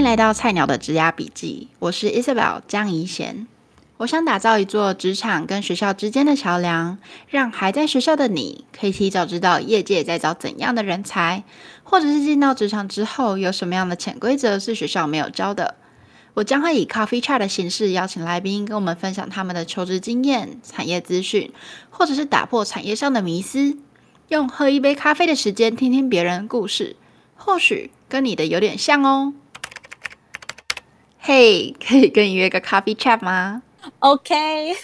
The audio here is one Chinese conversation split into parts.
迎来到菜鸟的职涯笔记，我是 Isabel 江怡贤。我想打造一座职场跟学校之间的桥梁，让还在学校的你可以提早知道业界在找怎样的人才，或者是进到职场之后有什么样的潜规则是学校没有教的。我将会以 Coffee Chat 的形式邀请来宾跟我们分享他们的求职经验、产业资讯，或者是打破产业上的迷思，用喝一杯咖啡的时间听听别人故事，或许跟你的有点像哦。嘿，可以跟你约个 Coffee Chat 吗？OK，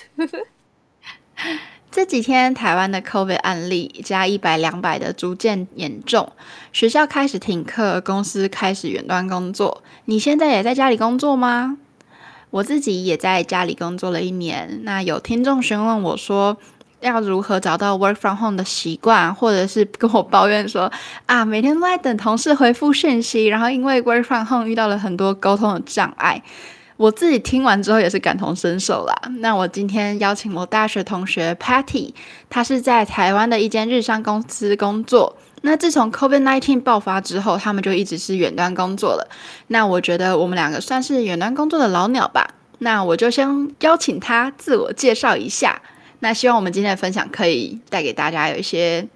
这几天台湾的 COVID 案例加一百两百的逐渐严重，学校开始停课，公司开始远端工作。你现在也在家里工作吗？我自己也在家里工作了一年。那有听众询问我说，要如何找到 Work from Home 的习惯，或者是跟我抱怨说啊，每天都在等同事回复讯息，然后因为 Work from Home 遇到了很多沟通的障碍。我自己听完之后也是感同身受啦。那我今天邀请我大学同学 Patty，她是在台湾的一间日商公司工作。那自从 COVID-19 爆发之后，他们就一直是远端工作了。那我觉得我们两个算是远端工作的老鸟吧。那我就先邀请她自我介绍一下。那希望我们今天的分享可以带给大家有一些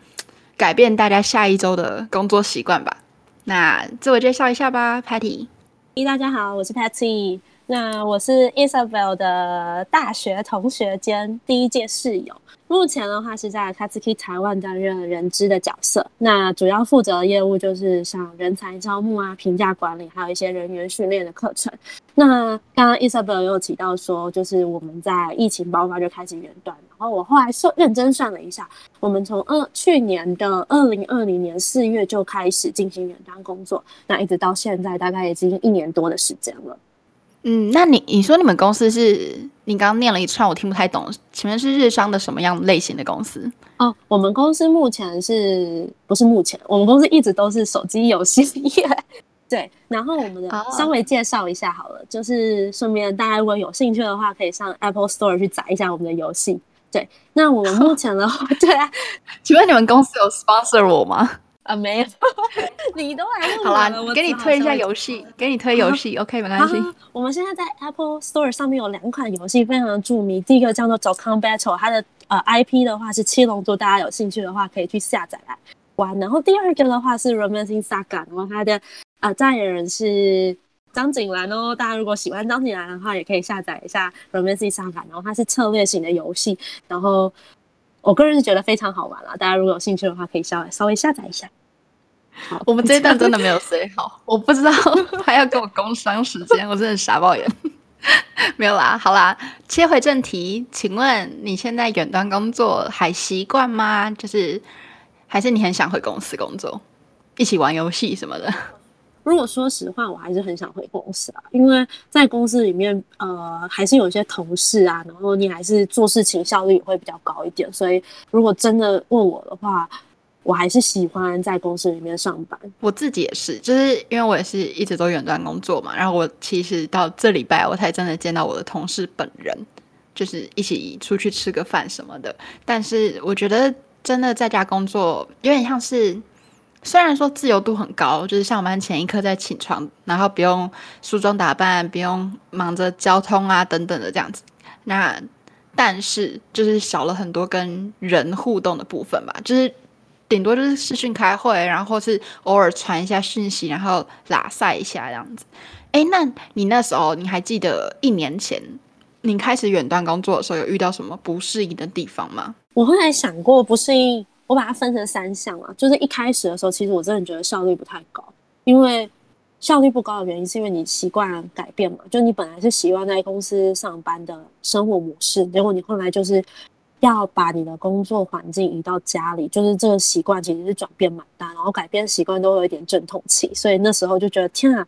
改变大家下一周的工作习惯吧。那自我介绍一下吧，Patty。咦，大家好，我是 Patty。那我是 Isabel 的大学同学兼第一届室友，目前的话是在 Katsuki 台湾担任人资的角色。那主要负责的业务就是像人才招募啊、评价管理，还有一些人员训练的课程。那刚刚 Isabel 有提到说，就是我们在疫情爆发就开始远端，然后我后来算认真算了一下，我们从二去年的二零二零年四月就开始进行远端工作，那一直到现在大概已经一年多的时间了。嗯，那你你说你们公司是你刚刚念了一串，我听不太懂，前面是日商的什么样类型的公司？哦，我们公司目前是不是目前？我们公司一直都是手机游戏业。对，然后我们的稍微介绍一下好了，oh. 就是顺便大家如果有兴趣的话，可以上 Apple Store 去载一下我们的游戏。对，那我们目 前的话，对啊，请问你们公司有 sponsor 我吗？啊，没有，你都来问好了，我给你推一下游戏，给你推游戏，OK，没关系。我们现在在 Apple Store 上面有两款游戏非常的著名，第一个叫做《Dokkan Battle》，它的呃 IP 的话是七龙珠，大家有兴趣的话可以去下载来玩。然后第二个的话是《Romancing Saga》，然后它的呃代言人是张景兰哦，大家如果喜欢张景兰的话，也可以下载一下《Romancing Saga》，然后它是策略型的游戏，然后。我个人是觉得非常好玩啦，大家如果有兴趣的话，可以稍微稍微下载一下。好，我们这一段真的没有 写好，我不知道 还要跟我工商时间，我真的傻爆眼。没有啦，好啦，切回正题，请问你现在远端工作还习惯吗？就是还是你很想回公司工作，一起玩游戏什么的？如果说实话，我还是很想回公司啊，因为在公司里面，呃，还是有一些同事啊，然后你还是做事情效率也会比较高一点。所以，如果真的问我的话，我还是喜欢在公司里面上班。我自己也是，就是因为我也是一直都远端工作嘛，然后我其实到这礼拜我才真的见到我的同事本人，就是一起出去吃个饭什么的。但是我觉得真的在家工作有点像是。虽然说自由度很高，就是上班前一刻再起床，然后不用梳妆打扮，不用忙着交通啊等等的这样子，那但是就是少了很多跟人互动的部分吧，就是顶多就是视讯开会，然后是偶尔传一下讯息，然后拉赛一下这样子。诶，那你那时候你还记得一年前你开始远端工作的时候，有遇到什么不适应的地方吗？我后来想过不适应。我把它分成三项啊，就是一开始的时候，其实我真的觉得效率不太高，因为效率不高的原因是因为你习惯改变嘛，就你本来是习惯在公司上班的生活模式，结果你后来就是要把你的工作环境移到家里，就是这个习惯其实是转变蛮大，然后改变习惯都有一点阵痛期，所以那时候就觉得天啊，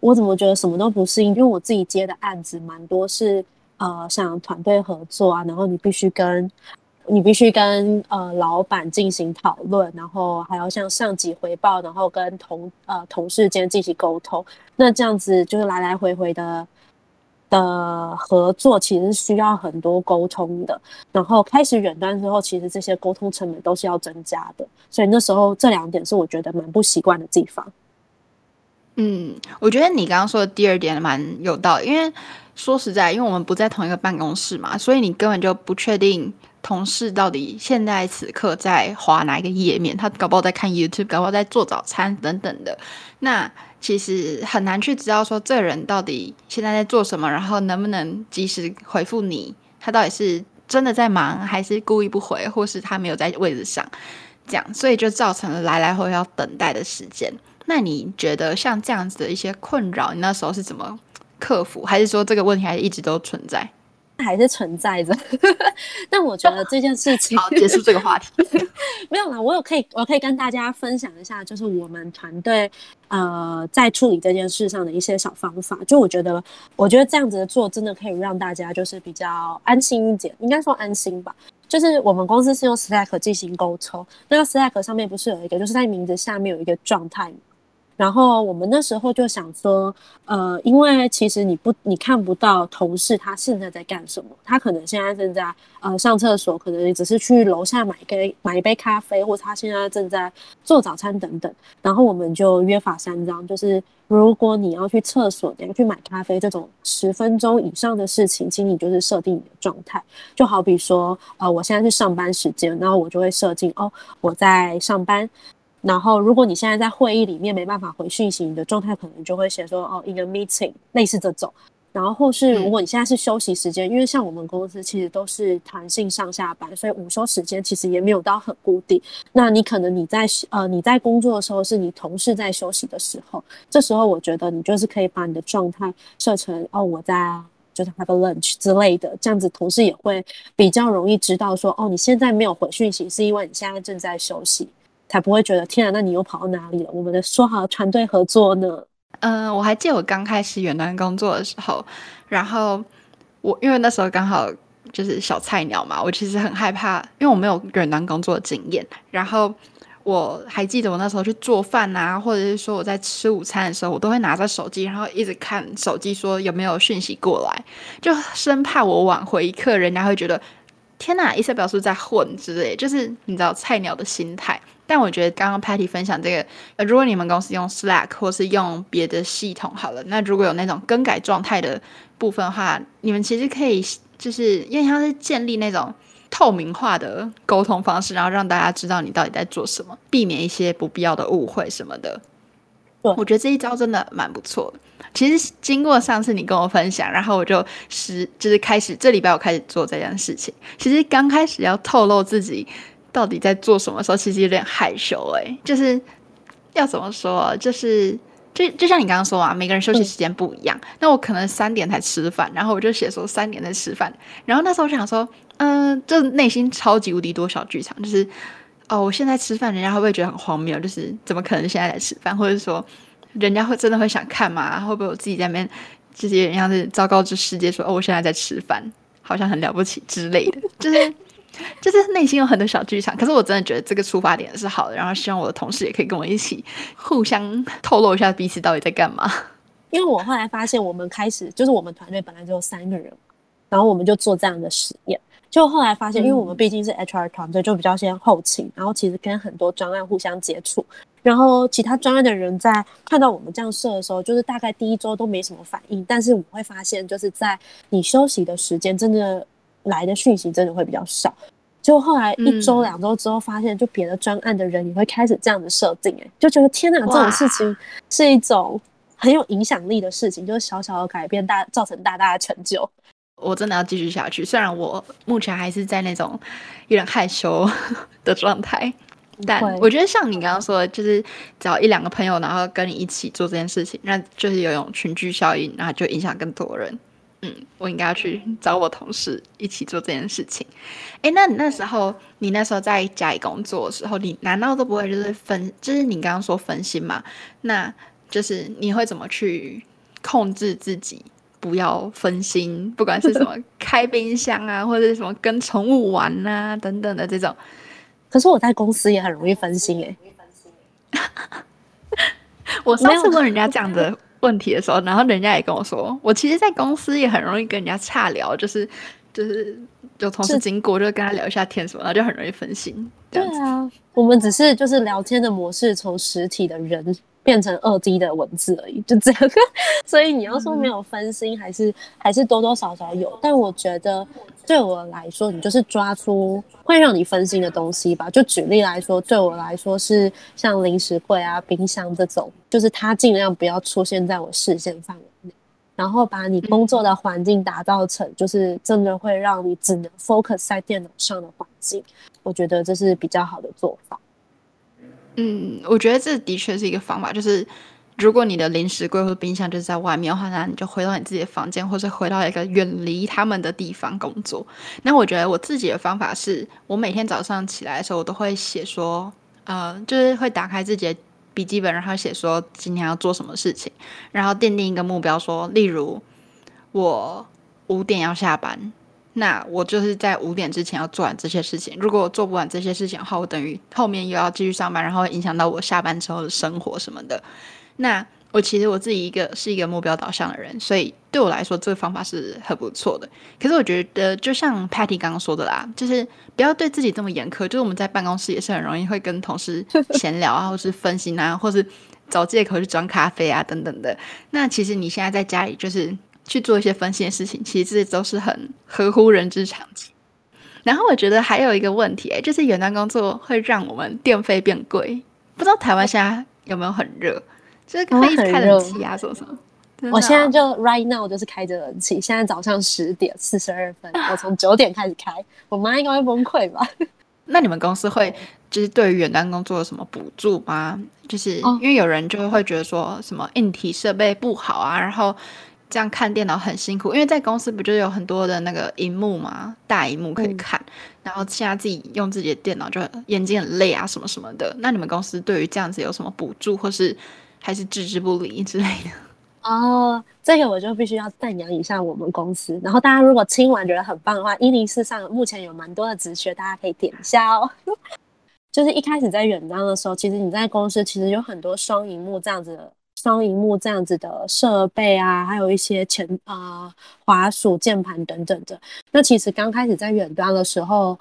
我怎么觉得什么都不适应？因为我自己接的案子蛮多是呃像团队合作啊，然后你必须跟。你必须跟呃老板进行讨论，然后还要向上级回报，然后跟同呃同事间进行沟通。那这样子就是来来回回的的合作，其实需要很多沟通的。然后开始远端之后，其实这些沟通成本都是要增加的。所以那时候这两点是我觉得蛮不习惯的地方。嗯，我觉得你刚刚说的第二点蛮有道理，因为说实在，因为我们不在同一个办公室嘛，所以你根本就不确定同事到底现在此刻在滑哪一个页面，他搞不好在看 YouTube，搞不好在做早餐等等的。那其实很难去知道说这人到底现在在做什么，然后能不能及时回复你，他到底是真的在忙，还是故意不回，或是他没有在位置上，这样，所以就造成了来来回回要等待的时间。那你觉得像这样子的一些困扰，你那时候是怎么克服？还是说这个问题还一直都存在？还是存在着。但我觉得这件事情 好，结束这个话题。没有啦，我有可以，我可以跟大家分享一下，就是我们团队呃在处理这件事上的一些小方法。就我觉得，我觉得这样子的做真的可以让大家就是比较安心一点，应该说安心吧。就是我们公司是用 Slack 进行沟通，那个 Slack 上面不是有一个，就是在名字下面有一个状态。然后我们那时候就想说，呃，因为其实你不，你看不到同事他现在在干什么，他可能现在正在呃上厕所，可能只是去楼下买一杯买一杯咖啡，或者他现在正在做早餐等等。然后我们就约法三章，就是如果你要去厕所，你要去买咖啡这种十分钟以上的事情，请你就是设定你的状态，就好比说，呃，我现在是上班时间，然后我就会设定哦，我在上班。然后，如果你现在在会议里面没办法回讯息，你的状态可能就会写说哦，in a meeting，类似这种。然后或是如果你现在是休息时间，嗯、因为像我们公司其实都是弹性上下班，所以午休时间其实也没有到很固定。那你可能你在呃你在工作的时候是你同事在休息的时候，这时候我觉得你就是可以把你的状态设成哦，我在就是 have a lunch 之类的，这样子同事也会比较容易知道说哦，你现在没有回讯息是因为你现在正在休息。才不会觉得天啊，那你又跑到哪里了？我们的说好的团队合作呢？嗯、我还记得我刚开始远端工作的时候，然后我因为那时候刚好就是小菜鸟嘛，我其实很害怕，因为我没有远端工作的经验。然后我还记得我那时候去做饭啊，或者是说我在吃午餐的时候，我都会拿着手机，然后一直看手机，说有没有讯息过来，就生怕我晚回一刻，人家会觉得天哪意思表示在混之类，就是你知道菜鸟的心态。但我觉得刚刚 Patty 分享这个，呃，如果你们公司用 Slack 或是用别的系统好了，那如果有那种更改状态的部分的话，你们其实可以就是因为它是建立那种透明化的沟通方式，然后让大家知道你到底在做什么，避免一些不必要的误会什么的。对，我觉得这一招真的蛮不错的。其实经过上次你跟我分享，然后我就实就是开始这礼拜我开始做这件事情。其实刚开始要透露自己。到底在做什么时候，其实有点害羞哎、就是要怎么说，就是就就像你刚刚说啊，每个人休息时间不一样。那我可能三点才吃饭，然后我就写说三点在吃饭，然后那时候我想说，嗯、就内心超级无敌多小剧场，就是哦，我现在吃饭，人家会不会觉得很荒谬？就是怎么可能现在在吃饭？或者说，人家会真的会想看吗？会不会我自己在那边这些人像是昭告这世界说，哦，我现在在吃饭，好像很了不起之类的，就是。就是内心有很多小剧场，可是我真的觉得这个出发点是好的，然后希望我的同事也可以跟我一起互相透露一下彼此到底在干嘛。因为我后来发现，我们开始就是我们团队本来只有三个人，然后我们就做这样的实验。就后来发现，因为我们毕竟是 HR 团队，就比较先后勤，然后其实跟很多专案互相接触，然后其他专案的人在看到我们这样设的时候，就是大概第一周都没什么反应，但是我会发现，就是在你休息的时间，真的。来的讯息真的会比较少，就后来一周两周之后，发现就别的专案的人也会开始这样的设定，哎，就觉得天哪，这种事情是一种很有影响力的事情，就是小小的改变大造成大大的成就。我真的要继续下去，虽然我目前还是在那种有点害羞 的状态，但我觉得像你刚刚说的，就是找一两个朋友，然后跟你一起做这件事情，那就是有一种群聚效应，然后就影响更多人。嗯，我应该要去找我同事一起做这件事情。哎，那你那时候，你那时候在家里工作的时候，你难道都不会就是分，就是你刚刚说分心嘛？那就是你会怎么去控制自己不要分心？不管是什么 开冰箱啊，或者是什么跟宠物玩啊等等的这种。可是我在公司也很容易分心哎。我上次问人家这样的。问题的时候，然后人家也跟我说，我其实，在公司也很容易跟人家岔聊，就是就是有同事经过，就跟他聊一下天什么，然后就很容易分心。对啊，我们只是就是聊天的模式从实体的人变成二 D 的文字而已，就这个。所以你要说没有分心，还是还是多多少少有。但我觉得对我来说，你就是抓出会让你分心的东西吧。就举例来说，对我来说是像零食柜啊、冰箱这种，就是它尽量不要出现在我视线范围内。然后把你工作的环境打造成，就是真的会让你只能 focus 在电脑上的环境。我觉得这是比较好的做法。嗯，我觉得这的确是一个方法。就是如果你的零食柜或冰箱就是在外面的话，那你就回到你自己的房间，或者回到一个远离他们的地方工作。那我觉得我自己的方法是，我每天早上起来的时候，我都会写说，呃，就是会打开自己的笔记本，然后写说今天要做什么事情，然后奠定一个目标，说，例如我五点要下班。那我就是在五点之前要做完这些事情。如果我做不完这些事情的话，我等于后面又要继续上班，然后会影响到我下班之后的生活什么的。那我其实我自己一个是一个目标导向的人，所以对我来说这个方法是很不错的。可是我觉得，就像 Patty 刚刚说的啦，就是不要对自己这么严苛。就是我们在办公室也是很容易会跟同事 闲聊啊，或是分心啊，或是找借口去装咖啡啊等等的。那其实你现在在家里就是。去做一些分析的事情，其实这都是很合乎人之常情。然后我觉得还有一个问题，欸，就是远端工作会让我们电费变贵。不知道台湾现在有没有很热？就是可以开冷气啊，什么什么。我现在就 right now 就是开着冷气。现在早上十点四十二分，我从九点开始开，我妈应该会崩溃吧？那你们公司会就是对于远端工作有什么补助吗？就是因为有人就会觉得说什么硬体设备不好啊，然后。这样看电脑很辛苦，因为在公司不就有很多的那个荧幕嘛，大荧幕可以看。然后现在自己用自己的电脑，就眼睛很累啊，什么什么的。那你们公司对于这样子有什么补助，或是还是置之不理之类的？哦，这个我就必须要赞扬一下我们公司。然后大家如果听完觉得很棒的话，一零四上目前有蛮多的职缺，大家可以点一下哦。就是一开始在远端的时候，其实你在公司其实有很多双荧幕这样子的。双荧幕这样子的设备啊，还有一些前啊、滑鼠、键盘等等的。那其实刚开始在远端的时候，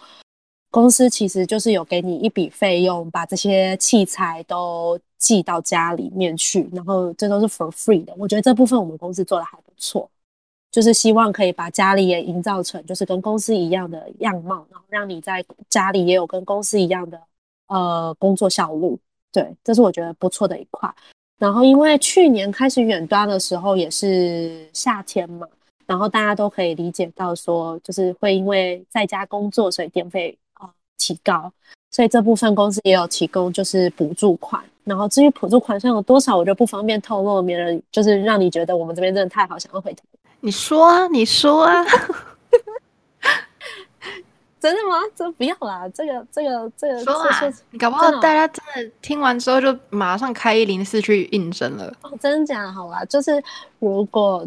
公司其实就是有给你一笔费用，把这些器材都寄到家里面去，然后这都是 for free 的。我觉得这部分我们公司做的还不错，就是希望可以把家里也营造成就是跟公司一样的样貌，然后让你在家里也有跟公司一样的呃工作效率。对，这是我觉得不错的一块。然后，因为去年开始远端的时候也是夏天嘛，然后大家都可以理解到说，就是会因为在家工作，所以电费啊、提高，所以这部分公司也有提供就是补助款。然后至于补助款上有多少，我就不方便透露，免得就是让你觉得我们这边真的太好，想要回头。你说啊，你说啊。真的吗？这不要啦，这个这个这个。说啊，你搞不好大家真的听完之后就马上开一零四去应征了。哦，真的假的？好吧，就是如果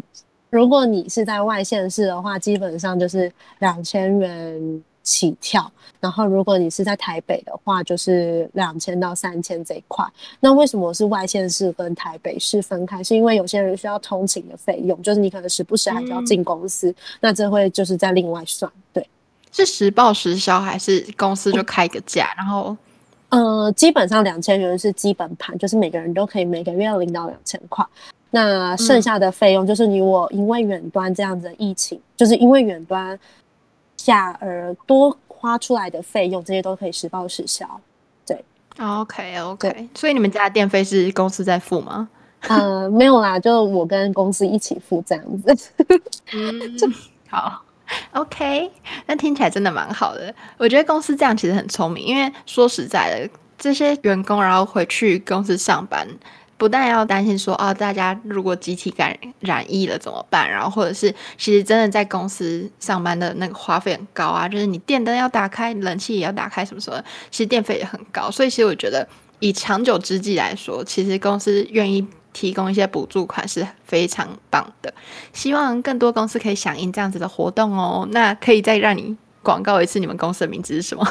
如果你是在外县市的话，基本上就是两千元起跳。然后如果你是在台北的话，就是两千到三千这一块。那为什么是外县市跟台北市分开？是因为有些人需要通勤的费用，就是你可能时不时还是要进公司，嗯，那这会就是在另外算，对。是实报实销还是公司就开个价？然后，呃，基本上两千元是基本盘，就是每个人都可以每个月要领到两千块。那剩下的费用就是你我因为远端这样子的疫情，嗯、就是因为远端下而多花出来的费用，这些都可以实报实销。对，OK OK。所以你们家的电费是公司在付吗？呃，没有啦，就我跟公司一起付这样子。嗯，好。OK，那听起来真的蛮好的。我觉得公司这样其实很聪明，因为说实在的，这些员工然后回去公司上班，不但要担心说啊，大家如果集体感染疫了怎么办？然后或者是其实真的在公司上班的那个花费很高啊，就是你电灯要打开，冷气也要打开，什么什么，其实电费也很高。所以其实我觉得以长久之计来说，其实公司愿意。提供一些补助款是非常棒的，希望更多公司可以响应这样子的活动哦。那可以再让你广告一次，你们公司的名字是什么？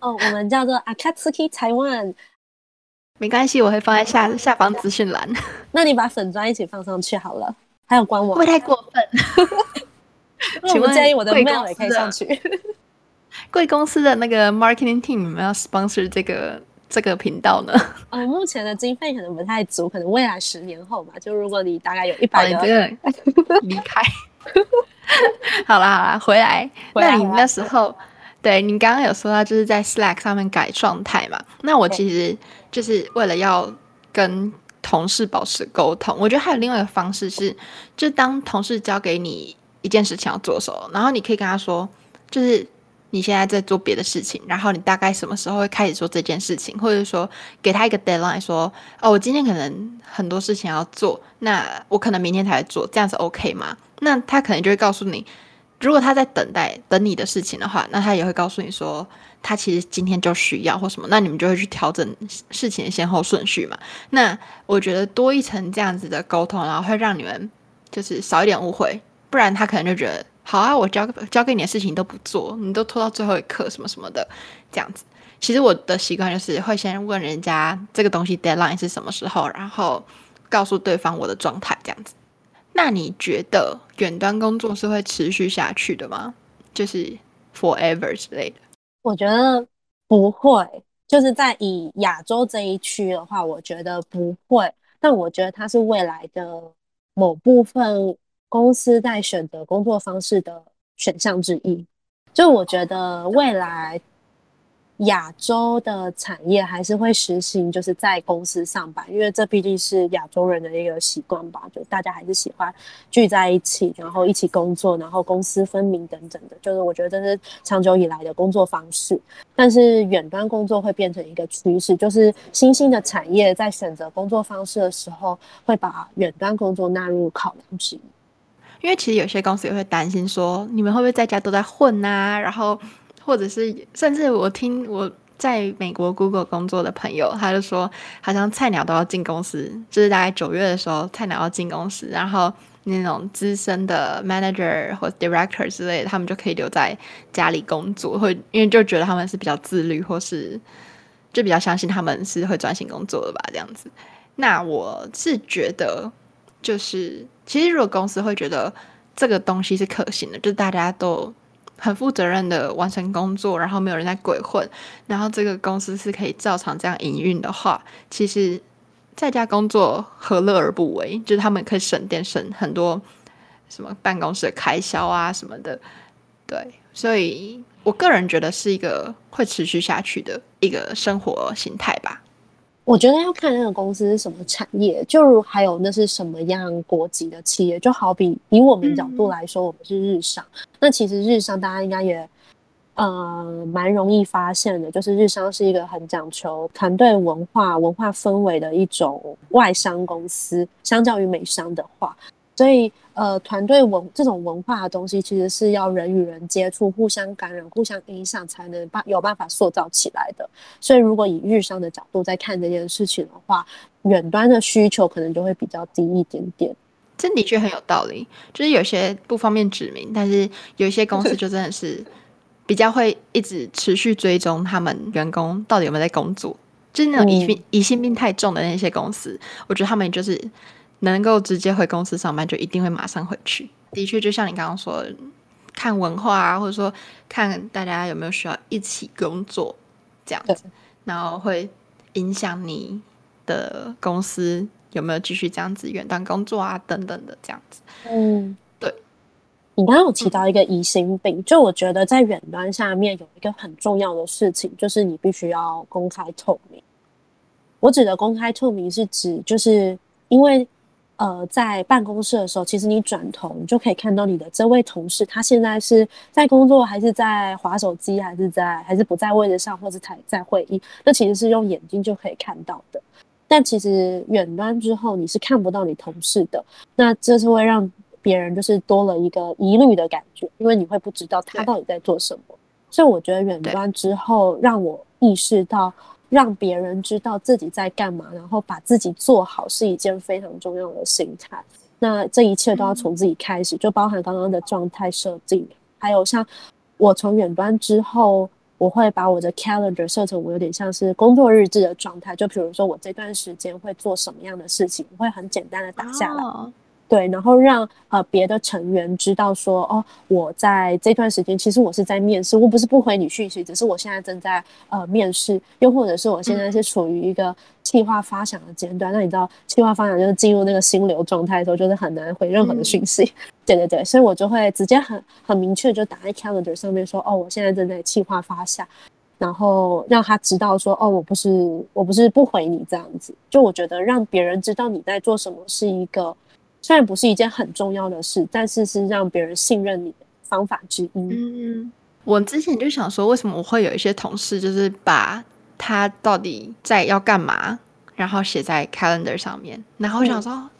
哦，我们叫做 Akatsuki Taiwan。没关系，我会放在下下方资讯栏。那你把粉砖一起放上去好了，还有官网，会不会太过分？请问建议我的 mail 也可以上去。贵公司的那个 marketing team 有没有 sponsor 这个？这个频道呢？呃，目前的经费可能不太足，可能未来十年后吧。就如果你大概有一百个，离开。好啦好啦，回来。回来那你那时候，对你刚刚有说到，就是在 Slack 上面改状态嘛？那我其实就是为了要跟同事保持沟通。我觉得还有另外一个方式是，就当同事交给你一件事情要做的时候，然后你可以跟他说，就是。你现在在做别的事情，然后你大概什么时候会开始做这件事情，或者说给他一个 deadline，说哦，我今天可能很多事情要做，那我可能明天才做，这样子 OK 吗？那他可能就会告诉你，如果他在等待等你的事情的话，那他也会告诉你说，他其实今天就需要或什么，那你们就会去调整事情的先后顺序嘛。那我觉得多一层这样子的沟通，然后会让你们就是少一点误会，不然他可能就觉得。好啊，我交交给你的事情都不做，你都拖到最后一刻，什么什么的，这样子。其实我的习惯就是会先问人家这个东西 deadline 是什么时候，然后告诉对方我的状态，这样子。那你觉得远端工作是会持续下去的吗？就是 forever 之类的？我觉得不会。就是在以亚洲这一区的话，我觉得不会。但我觉得它是未来的某部分。公司在选择工作方式的选项之一，就我觉得未来亚洲的产业还是会实行，就是在公司上班，因为这毕竟是亚洲人的一个习惯吧。就大家还是喜欢聚在一起，然后一起工作，然后公私分明等等的。就是我觉得这是长久以来的工作方式。但是远端工作会变成一个趋势，就是新兴的产业在选择工作方式的时候，会把远端工作纳入考量之一。因为其实有些公司也会担心说，你们会不会在家都在混、啊？然后，或者是甚至我听我在美国 Google 工作的朋友，他就说，好像菜鸟都要进公司，就是大概九月的时候，菜鸟要进公司，然后那种资深的 manager 或 director 之类的，他们就可以留在家里工作，会因为就觉得他们是比较自律，或是就比较相信他们是会专心工作的吧，这样子。那我是觉得。就是，其实如果公司会觉得这个东西是可行的，就是大家都很负责任的完成工作，然后没有人在鬼混，然后这个公司是可以照常这样营运的话，其实在家工作何乐而不为？就是他们可以省电省很多什么办公室的开销啊什么的，对，所以我个人觉得是一个会持续下去的一个生活形态吧。我觉得要看那个公司是什么产业，就还有那是什么样国籍的企业。就好比以我们角度来说，我们是日商，嗯、那其实日商大家应该也呃蛮容易发现的，就是日商是一个很讲求团队文化、文化氛围的一种外商公司，相较于美商的话。所以，呃，团队文这种文化的东西，其实是要人与人接触、互相感染、互相影响，才能办有办法塑造起来的。所以，如果以日商的角度在看这件事情的话，远端的需求可能就会比较低一点点。这的确很有道理，就是有些不方便指明，但是有一些公司就真的是 比较会一直持续追踪他们员工到底有没有在工作，就是那种疑病、疑心病太重的那些公司，我觉得他们就是。能够直接回公司上班，就一定会马上回去。的确，就像你刚刚说的，看文化啊，或者说看大家有没有需要一起工作这样子，然后会影响你的公司有没有继续这样子远端工作啊，等等的这样子。嗯，对。你刚刚有提到一个疑心病，就我觉得在远端下面有一个很重要的事情，就是你必须要公开透明。我指的公开透明是指，就是因为。呃，在办公室的时候，其实你转头你就可以看到你的这位同事，他现在是在工作，还是在划手机，还是在，还是不在位置上，或者在在会议。那其实是用眼睛就可以看到的。但其实远端之后，你是看不到你同事的。那这是会让别人就是多了一个疑虑的感觉，因为你会不知道他到底在做什么。所以我觉得远端之后，让我意识到。让别人知道自己在干嘛，然后把自己做好是一件非常重要的心态。那这一切都要从自己开始，就包含刚刚的状态设定，还有像我从远端之后，我会把我的 calendar 设成我有点像是工作日志的状态。就比如说我这段时间会做什么样的事情，我会很简单的打下来。对，然后让呃别的成员知道说，哦，我在这段时间其实我是在面试，我不是不回你讯息，只是我现在正在呃面试，又或者是我现在是处于一个计划发想的阶段。嗯、那你知道，计划发想就是进入那个心流状态的时候，就是很难回任何的讯息。嗯、对对对，所以我就会直接很很明确就打在 calendar 上面说，哦，我现在正在计划发想，然后让他知道说，哦，我不是我不是不回你这样子。就我觉得让别人知道你在做什么是一个。虽然不是一件很重要的事，但是是让别人信任你的方法之一。嗯，我之前就想说，为什么我会有一些同事，就是把他到底在要干嘛，然后写在 calendar 上面，然后我想说，嗯、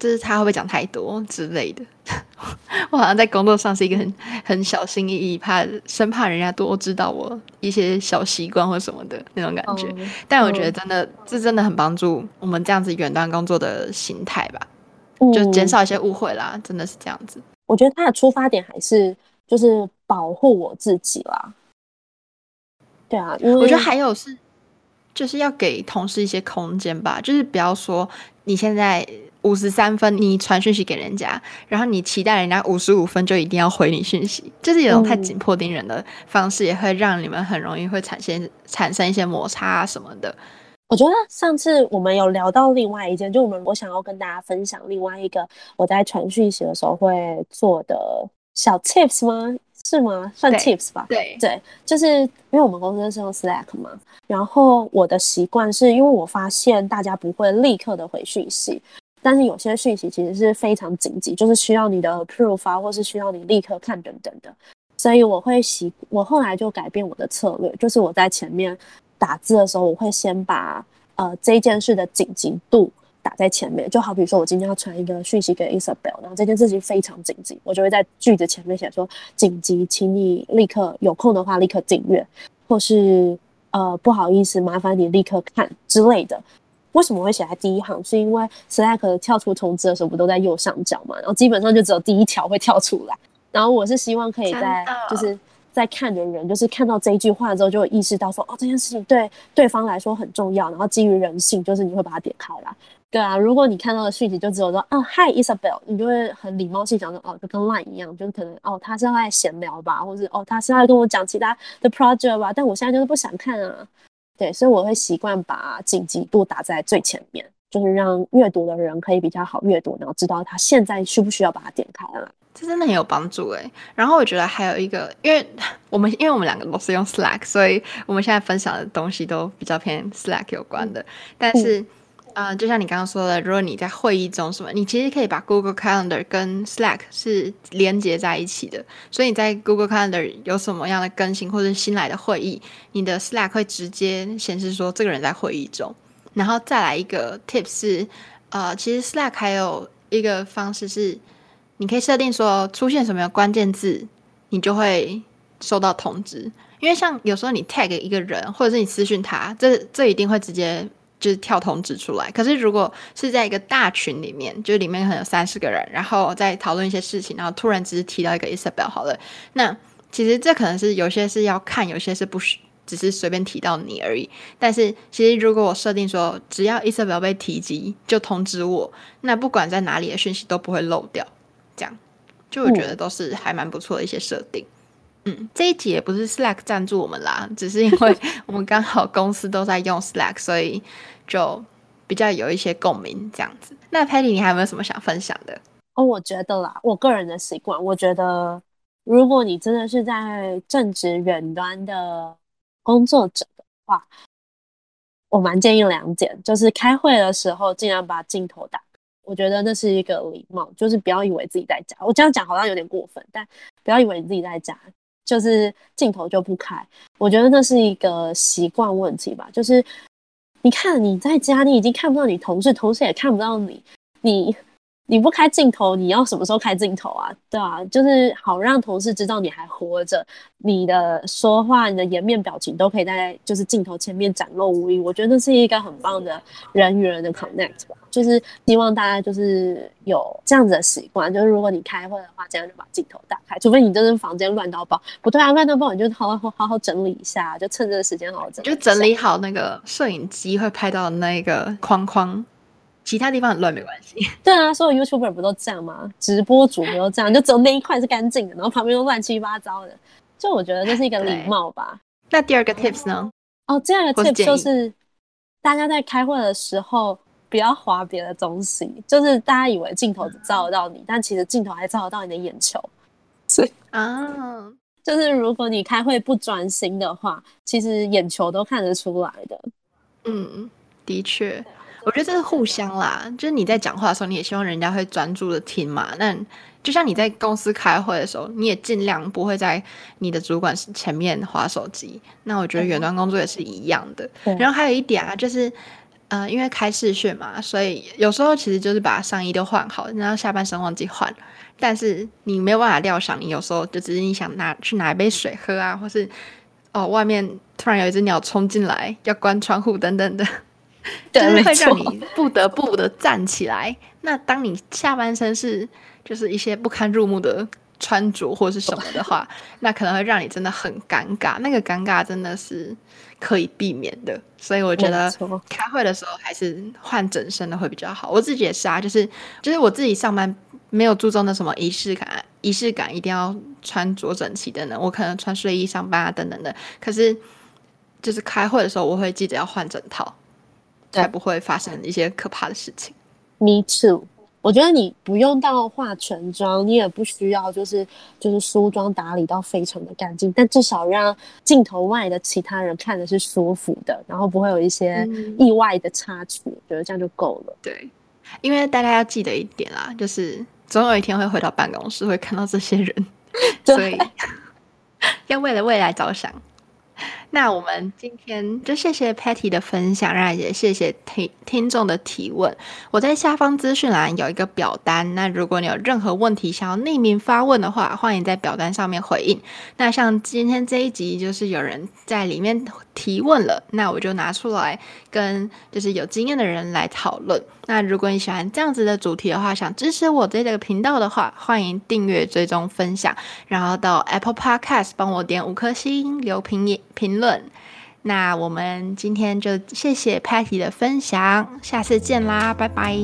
就是他会不会讲太多之类的。我好像在工作上是一个很很小心翼翼，怕生怕人家多知道我一些小习惯或什么的那种感觉。嗯、但我觉得真的，嗯、这真的很帮助我们这样子远端工作的心态吧。就减少一些误会啦，嗯、真的是这样子。我觉得他的出发点还是就是保护我自己啦。对啊，因为我觉得还有是，就是要给同事一些空间吧，就是不要说你现在五十三分你传讯息给人家，然后你期待人家五十五分就一定要回你讯息，就是有种太紧迫盯人的方式，也会让你们很容易会产生产生一些摩擦啊什么的。我觉得上次我们有聊到另外一件，就我们我想要跟大家分享另外一个我在传讯息的时候会做的小 tips 吗？是吗？算 tips 吧。对对，就是因为我们公司是用 Slack 嘛，然后我的习惯是因为我发现大家不会立刻的回讯息，但是有些讯息其实是非常紧急，就是需要你的 approve 啊，或是需要你立刻看等等的，所以我会习，我后来就改变我的策略，就是我在前面。打字的时候，我会先把呃这件事的紧急度打在前面，就好比说我今天要传一个讯息给 Isabel，然后这件事情非常紧急，我就会在句子前面写说紧急，请你立刻有空的话立刻订阅，或是呃不好意思，麻烦你立刻看之类的。为什么会写在第一行？是因为 Slack 跳出通知的时候不都在右上角嘛，然后基本上就只有第一条会跳出来，然后我是希望可以在就是。在看的人，就是看到这一句话之后，就会意识到说，哦，这件事情对对方来说很重要。然后基于人性，就是你会把它点开来。对啊，如果你看到的讯息就只有说，啊，Hi Isabel，你就会很礼貌性讲说，哦，就跟 Line 一样，就是可能，哦，他是在闲聊吧，或者哦，他是在跟我讲其他的 project 吧。但我现在就是不想看啊。对，所以我会习惯把紧急度打在最前面，就是让阅读的人可以比较好阅读，然后知道他现在需不需要把它点开了。这真的很有帮助诶，然后我觉得还有一个，因为我们因为我们两个都是用 Slack，所以我们现在分享的东西都比较偏 Slack 有关的。但是，嗯、呃，就像你刚刚说的，如果你在会议中什么，你其实可以把 Google Calendar 跟 Slack 是连接在一起的。所以你在 Google Calendar 有什么样的更新或者新来的会议，你的 Slack 会直接显示说这个人在会议中。然后再来一个 Tips 是，呃，其实 Slack 还有一个方式是。你可以设定说出现什么关键字，你就会收到通知。因为像有时候你 tag 一个人，或者是你私讯他，这这一定会直接就是跳通知出来。可是如果是在一个大群里面，就是里面可能有三十个人，然后在讨论一些事情，然后突然只是提到一个 Isabel 好了，那其实这可能是有些是要看，有些是不需，只是随便提到你而已。但是其实如果我设定说只要 Isabel 被提及就通知我，那不管在哪里的讯息都不会漏掉。就我觉得都是还蛮不错的一些设定。嗯，嗯，这一集也不是 Slack 赞助我们啦，只是因为 我们刚好公司都在用 Slack，所以就比较有一些共鸣这样子。那 Patty，你还有没有什么想分享的？哦，我觉得啦，我个人的习惯，我觉得如果你真的是在正职远端的工作者的话，我蛮建议两点，就是开会的时候尽量把镜头打。我觉得那是一个礼貌，就是不要以为自己在家。我这样讲好像有点过分，但不要以为你自己在家，就是镜头就不开。我觉得那是一个习惯问题吧。就是你看你在家，你已经看不到你同事，同事也看不到你，你。你不开镜头，你要什么时候开镜头啊？对啊，就是好让同事知道你还活着，你的说话、你的颜面表情都可以在就是镜头前面展露无遗。我觉得这是一个很棒的人与人的 connect 吧。就是希望大家就是有这样子的习惯，就是如果你开会的话，这样就把镜头打开，除非你真的房间乱到爆。不对啊，乱到爆你就好好好好整理一下，就趁这个时间好好整理。就整理好那个摄影机会拍到的那个框框。其他地方很乱没关系。对啊，所有 YouTuber 不都这样吗？直播主不都这样？就只有那一块是干净的，然后旁边都乱七八糟的。就我觉得这是一个礼貌吧。那第二个 tips 呢？哦，第二个 tips 就是大家在开会的时候不要划别的东西。就是大家以为镜头只照得到你，嗯、但其实镜头还照得到你的眼球。所以啊，就是如果你开会不专心的话，其实眼球都看得出来的。嗯，的确。我觉得这是互相啦，就是你在讲话的时候，你也希望人家会专注的听嘛。那就像你在公司开会的时候，你也尽量不会在你的主管前面划手机。那我觉得远端工作也是一样的。嗯、然后还有一点啊，就是呃，因为开视讯嘛，所以有时候其实就是把上衣都换好，然后下半身忘记换。但是你没有办法料想，你有时候就只是你想拿去拿一杯水喝啊，或是哦外面突然有一只鸟冲进来，要关窗户等等的。就是会让你不得不的站起来。那当你下半身是就是一些不堪入目的穿着或是什么的话，那可能会让你真的很尴尬。那个尴尬真的是可以避免的。所以我觉得开会的时候还是换整身的会比较好。我自己也是啊，就是就是我自己上班没有注重的什么仪式感，仪式感一定要穿着整齐的呢。我可能穿睡衣上班啊等等的。可是就是开会的时候，我会记得要换整套。才不会发生一些可怕的事情。Me too。我觉得你不用到化全妆，你也不需要就是就是梳妆打理到非常的干净，但至少让镜头外的其他人看的是舒服的，然后不会有一些意外的插曲，我觉得这样就够了。对，因为大家要记得一点啦，就是总有一天会回到办公室，会看到这些人，所以 要为了未来着想。那我们今天就谢谢 Patty 的分享，然后也谢谢听听众的提问。我在下方资讯栏有一个表单，那如果你有任何问题想要匿名发问的话，欢迎在表单上面回应。那像今天这一集，就是有人在里面提问了，那我就拿出来跟就是有经验的人来讨论。那如果你喜欢这样子的主题的话，想支持我这个频道的话，欢迎订阅、追踪、分享，然后到 Apple Podcast 帮我点五颗星，留评评论。那我们今天就谢谢 Patty 的分享，下次见啦，拜拜。